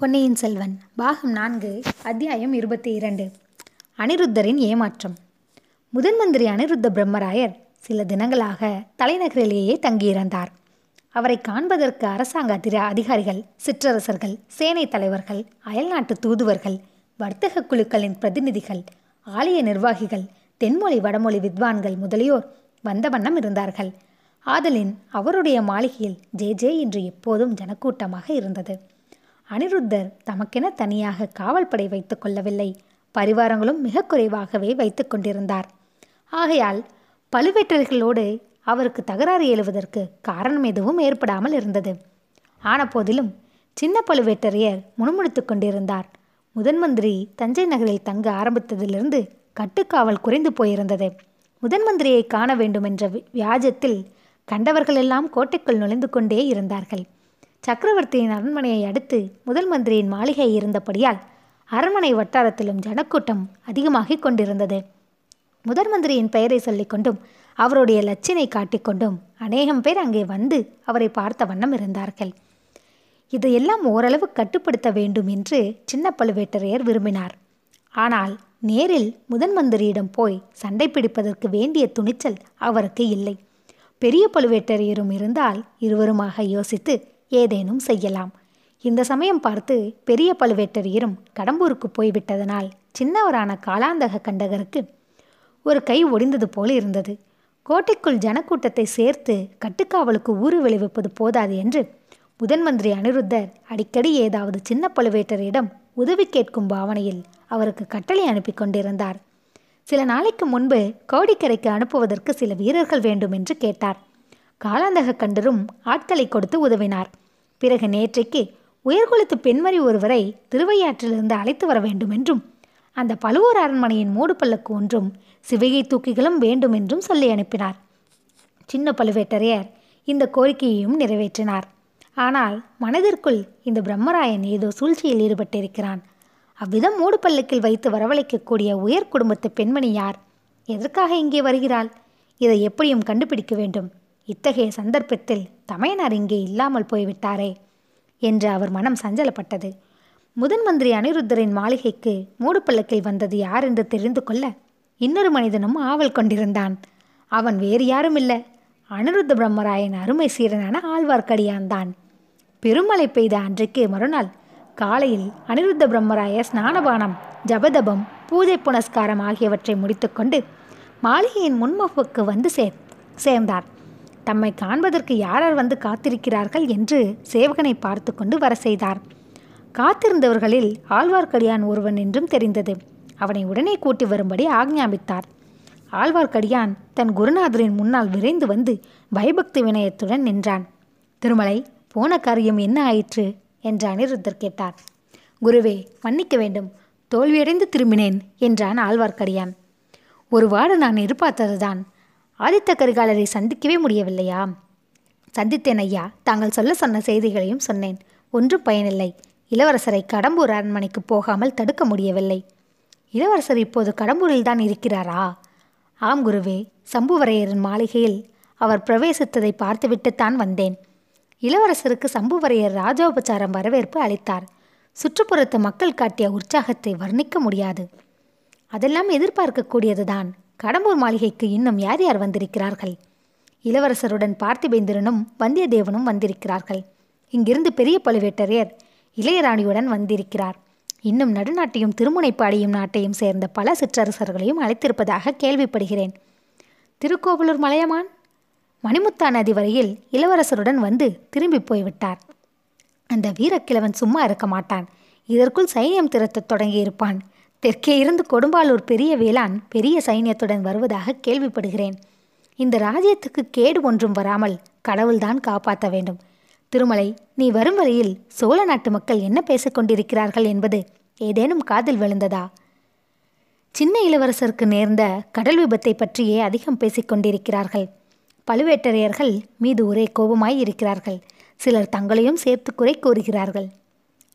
பொன்னியின் செல்வன் பாகம் நான்கு அத்தியாயம் இருபத்தி இரண்டு. அனிருத்தரின் ஏமாற்றம். முதன் மந்திரி அனிருத்த பிரம்மராயர் சில தினங்களாக தலைநகரிலேயே தங்கியிருந்தார். அவரை காண்பதற்கு அரசாங்க அதிர அதிகாரிகள் சிற்றரசர்கள் சேனை தலைவர்கள் அயல்நாட்டு தூதுவர்கள் வர்த்தக குழுக்களின் பிரதிநிதிகள் ஆலய நிர்வாகிகள் தென்மொழி வடமொழி வித்வான்கள் முதலியோர் வந்த வண்ணம் இருந்தார்கள். ஆதலின் அவருடைய மாளிகையில் ஜே ஜே என்று எப்போதும் ஜனக்கூட்டமாக இருந்தது. அனிருத்தர் தமக்கென தனியாக காவல் படை வைத்துக் கொள்ளவில்லை. பரிவாரங்களும் மிக குறைவாகவே வைத்து கொண்டிருந்தார். ஆகையால் பழுவேட்டர்களோடு அவருக்கு தகராறு எழுவதற்கு காரணம் எதுவும் ஏற்படாமல் இருந்தது. ஆனபோதிலும் சின்ன பழுவேட்டரையர் முணுமுணுத்து கொண்டிருந்தார். முதன் மந்திரி தஞ்சை நகரில் தங்க ஆரம்பித்ததிலிருந்து கட்டுக்காவல் குறைந்து போயிருந்தது. முதன் மந்திரியை காண வேண்டுமென்ற வியாஜத்தில் கண்டவர்களெல்லாம் கோட்டைக்குள் நுழைந்து கொண்டே இருந்தார்கள். சக்கரவர்த்தியின் அரண்மனையை அடுத்து முதல் மந்திரியின் மாளிகை இருந்தபடியால் அரண்மனை வட்டாரத்திலும் ஜனக்கூட்டம் அதிகமாகிக் கொண்டிருந்தது. முதல் மந்திரியின் பெயரை சொல்லிக்கொண்டும் அவருடைய லட்சினை காட்டிக்கொண்டும் அநேகம் பேர் அங்கே வந்து அவரை பார்த்த வண்ணம் இருந்தார்கள். இதையெல்லாம் ஓரளவு கட்டுப்படுத்த வேண்டும் என்று சின்ன பழுவேட்டரையர் விரும்பினார். ஆனால் நேரில் முதன் மந்திரியிடம் போய் சண்டை பிடிப்பதற்கு வேண்டிய துணிச்சல் அவருக்கு இல்லை. பெரிய பழுவேட்டரையரும் இருந்தால் இருவருமாக யோசித்து ஏதேனும் செய்யலாம். இந்த சமயம் பார்த்து பெரிய பழுவேட்டரையரும் கடம்பூருக்கு போய்விட்டதனால் சின்னவரான காலாந்தக கண்டகருக்கு ஒரு கை ஒடிந்தது போல இருந்தது. கோட்டைக்குள் ஜனக்கூட்டத்தை சேர்த்து கட்டுக்காவலுக்கு ஊறு விளைவிப்பது போதாது என்று முதன் மந்திரி அனிருத்தர் அடிக்கடி ஏதாவது சின்ன பழுவேட்டரிடம் உதவி கேட்கும் பாவனையில் அவருக்கு கட்டளை அனுப்பி கொண்டிருந்தார். சில நாளைக்கு முன்பு கோடிக்கரைக்கு அனுப்புவதற்கு சில வீரர்கள் வேண்டும் என்று கேட்டார். காலாந்தக கண்டரும் ஆட்களை கொடுத்து உதவினார். பிறகு நேற்றைக்கு உயர்குலத்து பெண்மணி ஒருவரை திருவையாற்றிலிருந்து அழைத்து வர வேண்டும் என்றும் அந்த பழுவூர் அரண்மனையின் மூடு பல்லக்கு ஒன்றும் சிவிகை தூக்கிகளும் வேண்டும் என்றும் சொல்லி அனுப்பினார். சின்ன பழுவேட்டரையர் இந்த கோரிக்கையையும் நிறைவேற்றினார். ஆனால் மனதிற்குள் இந்த பிரம்மராயன் ஏதோ சூழ்ச்சியில் ஈடுபட்டிருக்கிறான். அவ்விதம் மூடு பல்லக்கில் வைத்து வரவழைக்கக்கூடிய உயர் குடும்பத்து பெண்மணி யார்? எதற்காக இங்கே வருகிறாள்? இதை எப்படியும் கண்டுபிடிக்க வேண்டும். இத்தகைய சந்தர்ப்பத்தில் தமையனார் இங்கே இல்லாமல் போய்விட்டாரே என்று அவர் மனம் சஞ்சலப்பட்டது. முதன் மந்திரி அனிருத்தரின் மாளிகைக்கு மூடு பல்லக்கில் வந்தது யார் என்று தெரிந்து கொள்ள இன்னொரு மனிதனும் ஆவல் கொண்டிருந்தான். அவன் வேறு யாரும் இல்லை அனிருத்த பிரம்மராயன் அருமை சீரனான ஆழ்வார்க்கடியான் தான் பெருமழை பெய்த அன்றைக்கு மறுநாள் காலையில் அனிருத்த பிரம்மராய ஸ்நானபானம் ஜபதபம் பூஜை புனஸ்காரம் ஆகியவற்றை முடித்துக்கொண்டு மாளிகையின் முன்முகப்புக்கு வந்து சே சேர்ந்தார். தம்மை காண்பதற்கு யாரார் வந்து காத்திருக்கிறார்கள் என்று சேவகனை பார்த்து கொண்டு வர செய்தார். காத்திருந்தவர்களில் ஆழ்வார்க்கடியான் ஒருவன் என்றும் தெரிந்தது. அவனை உடனே கூட்டி வரும்படி ஆக்ஞாபித்தார். ஆழ்வார்க்கடியான் தன் குருநாதரின் முன்னால் விரைந்து வந்து பயபக்தி வினயத்துடன் நின்றான். திருமலை போன காரியம் என்ன ஆயிற்று? என்று அனிருத்தர் கேட்டார். குருவே மன்னிக்க வேண்டும். தோல்வியடைந்து திரும்பினேன் என்றான் ஆழ்வார்க்கடியான். ஒரு வாடு நான் எதிர்பார்த்ததுதான். ஆதித்த கரிகாலரை சந்திக்கவே முடியவில்லையா? சந்தித்தேன் ஐயா. தாங்கள் சொல்ல சொன்ன செய்திகளையும் சொன்னேன். ஒன்றும் பயனில்லை. இளவரசரை கடம்பூர் அரண்மனைக்கு போகாமல் தடுக்க முடியவில்லை. இளவரசர் இப்போது கடம்பூரில் தான் இருக்கிறாரா? ஆம் குருவே. சம்புவரையரின் மாளிகையில் அவர் பிரவேசித்ததை பார்த்துவிட்டுத்தான் வந்தேன். இளவரசருக்கு சம்புவரையர் ராஜோபச்சாரம் வரவேற்பு அளித்தார். சுற்றுப்புறத்து மக்கள் காட்டிய உற்சாகத்தை வர்ணிக்க முடியாது. அதெல்லாம் எதிர்பார்க்கக்கூடியதுதான். கடம்பூர் மாளிகைக்கு இன்னும் யார் யார் வந்திருக்கிறார்கள்? இளவரசருடன் பார்த்திபேந்திரனும் வந்தியத்தேவனும் வந்திருக்கிறார்கள். இங்கிருந்து பெரிய பழுவேட்டரையர் இளையராணியுடன் வந்திருக்கிறார். இன்னும் நடுநாட்டையும் திருமுனைப்பாடியும் நாட்டையும் சேர்ந்த பல சிற்றரசர்களையும் அழைத்திருப்பதாக கேள்விப்படுகிறேன். திருக்கோவலூர் மலையமான்? மணிமுத்தா நதி வரையில் இளவரசருடன் வந்து திரும்பி போய்விட்டார். அந்த வீரக்கிழவன் சும்மா இருக்க மாட்டான். இதற்குள் சைன்யம் திரட்டத் தொடங்கியிருப்பான். தெற்கே இருந்து கொடும்பாலூர் பெரிய வேளான் பெரிய சைன்யத்துடன் வருவதாக கேள்விப்படுகிறேன். இந்த ராஜ்யத்துக்கு கேடு ஒன்றும் வராமல் கடவுள்தான் காப்பாற்ற வேண்டும். திருமலை நீ வரும் வழியில் சோழ நாட்டு மக்கள் என்ன பேசிக்கொண்டிருக்கிறார்கள் என்பது ஏதேனும் காதில் விழுந்ததா? சின்ன இளவரசருக்கு நேர்ந்த கடல் விபத்தை பற்றியே அதிகம் பேசிக்கொண்டிருக்கிறார்கள் பழுவேட்டரையர்கள் மீது ஒரே கோபமாய் இருக்கிறார்கள். சிலர் தங்களையும் சேர்த்து குறை கூறுகிறார்கள்.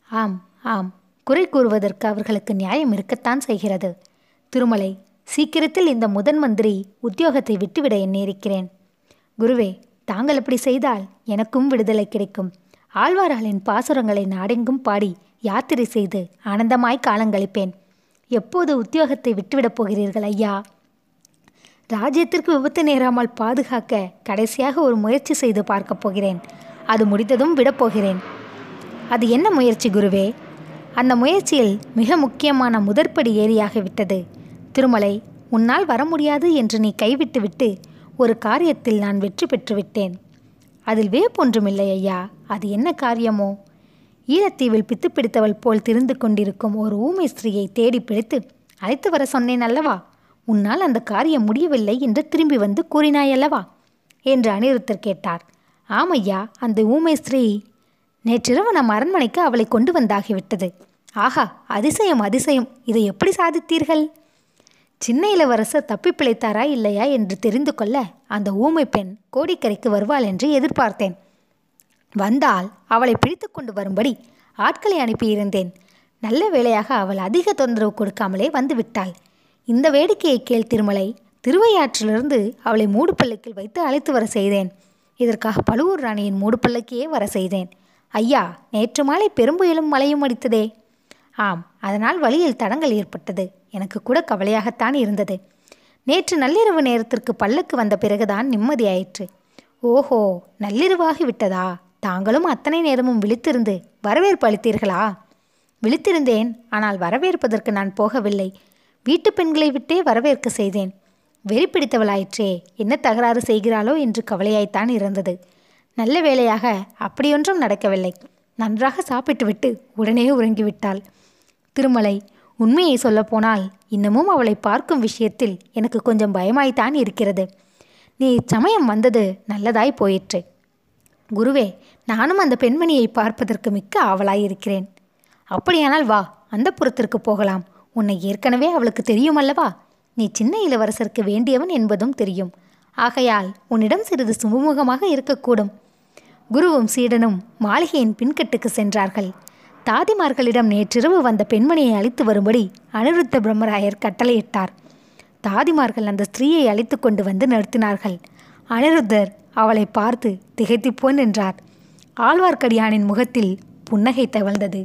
ஆம் ஆம் குறை கூறுவதற்கு அவர்களுக்கு நியாயம் இருக்கத்தான் செய்கிறது. திருமலை சீக்கிரத்தில் இந்த முதன் மந்திரி உத்தியோகத்தை விட்டுவிட எண்ணியிருக்கிறேன். குருவே தாங்கள் அப்படி செய்தால் எனக்கும் விடுதலை கிடைக்கும். ஆழ்வார்களின் பாசுரங்களை நாடெங்கும் பாடி யாத்திரை செய்து ஆனந்தமாய் காலங்கழிப்பேன் எப்போது உத்தியோகத்தை விட்டுவிடப் போகிறீர்கள் ஐயா? ராஜ்யத்திற்கு விபத்து நேராமல் பாதுகாக்க கடைசியாக ஒரு முயற்சி செய்து பார்க்கப் போகிறேன். அது முடிந்ததும் விடப்போகிறேன் அது என்ன முயற்சி குருவே? அந்த முயற்சியில் மிக முக்கியமான முதற்படி ஏறியாகிவிட்டது திருமலை உன்னால் வர முடியாது என்று நீ கைவிட்டுவிட்டு ஒரு காரியத்தில் நான் வெற்றி பெற்றுவிட்டேன் அதில் வேப்பொன்றுமில்லை ஐயா. அது என்ன காரியமோ? ஈழத்தீவில் பித்து பிடித்தவள் போல் திரிந்து கொண்டிருக்கும் ஒரு ஊமை ஸ்திரீயை தேடி பிடித்து அழைத்து வர சொன்னேன் அல்லவா? உன்னால் அந்த காரியம் முடியவில்லை என்று திரும்பி வந்து கூறினாயல்லவா? என்று அனிருத்தர் கேட்டார். ஆமையா அந்த ஊமை ஸ்திரீ நேற்றிரவு நம் அரண்மனைக்கு அவளை கொண்டு வந்தாகிவிட்டது. ஆஹா அதிசயம் அதிசயம். இதை எப்படி சாதித்தீர்கள்? சின்ன இளவரசர் தப்பி பிழைத்தாரா இல்லையா என்று தெரிந்து கொள்ள அந்த ஊமை பெண் கோடிக்கரைக்கு வருவாள் என்று எதிர்பார்த்தேன். வந்தால் அவளை பிடித்து கொண்டு வரும்படி ஆட்களை அனுப்பியிருந்தேன். நல்ல வேளையாக அவள் அதிக தொந்தரவு கொடுக்காமலே வந்துவிட்டாள். இந்த வேடிக்கையை கேள் திருமலை. திருவையாற்றிலிருந்து அவளை மூடுபல்லக்கில் வைத்து அழைத்து வர செய்தேன். இதற்காக பழுவூர் ராணியின் மூடுபல்லக்கியே வர செய்தேன். ஐயா நேற்று மாலை பெரும்புயலும் மழையும் அடித்ததே. ஆம் அதனால் வழியில் தடங்கள் ஏற்பட்டது. எனக்கு கூட கவலையாகத்தான் இருந்தது. நேற்று நள்ளிரவு நேரத்திற்கு பல்லக்கு வந்த பிறகுதான் நிம்மதியாயிற்று ஓஹோ நள்ளிரவாகி விட்டதா? தாங்களும் அத்தனை நேரமும் விழித்திருந்து வரவேற்பு அளித்தீர்களா? விழித்திருந்தேன் ஆனால் வரவேற்பதற்கு நான் போகவில்லை. வீட்டு பெண்களை விட்டே வரவேற்க செய்தேன். வெறி பிடித்தவளாயிற்றே என்ன தகராறு செய்கிறாளோ என்று கவலையாய்த்தான் இருந்தது. நல்ல வேளையாக அப்படியொன்றும் நடக்கவில்லை. நன்றாக சாப்பிட்டுவிட்டு உடனே உறங்கிவிட்டாள். திருமலை உண்மையை சொல்லப்போனால் இன்னமும் அவளை பார்க்கும் விஷயத்தில் எனக்கு கொஞ்சம் பயமாய்த்தான் இருக்கிறது. நீ இச்சமயம் வந்தது நல்லதாய் போயிற்று. குருவே நானும் அந்த பெண்மணியை பார்ப்பதற்கு மிக்க ஆவலாயிருக்கிறேன். அப்படியானால் வா அந்த புறத்திற்கு போகலாம். உன்னை ஏற்கனவே அவளுக்கு தெரியும் அல்லவா நீ சின்ன இளவரசருக்கு வேண்டியவன் என்பதும் தெரியும். ஆகையால் உன்னிடம் சிறிது சுமூகமாக இருக்கக்கூடும். குருவும் சீடனும் மாளிகையின் பின்கட்டுக்கு சென்றார்கள். தாதிமார்களிடம் நேற்றிரவு வந்த பெண்மணியை அழைத்து வரும்படி அனிருத்த பிரம்மராயர் கட்டளையிட்டார். தாதிமார்கள் அந்த ஸ்திரீயை அழைத்து கொண்டு வந்து நிறுத்தினார்கள். அனிருத்தர் அவளை பார்த்து திகைத்துப்போன் நின்றார் ஆழ்வார்க்கடியானின் முகத்தில் புன்னகை தவழ்ந்தது.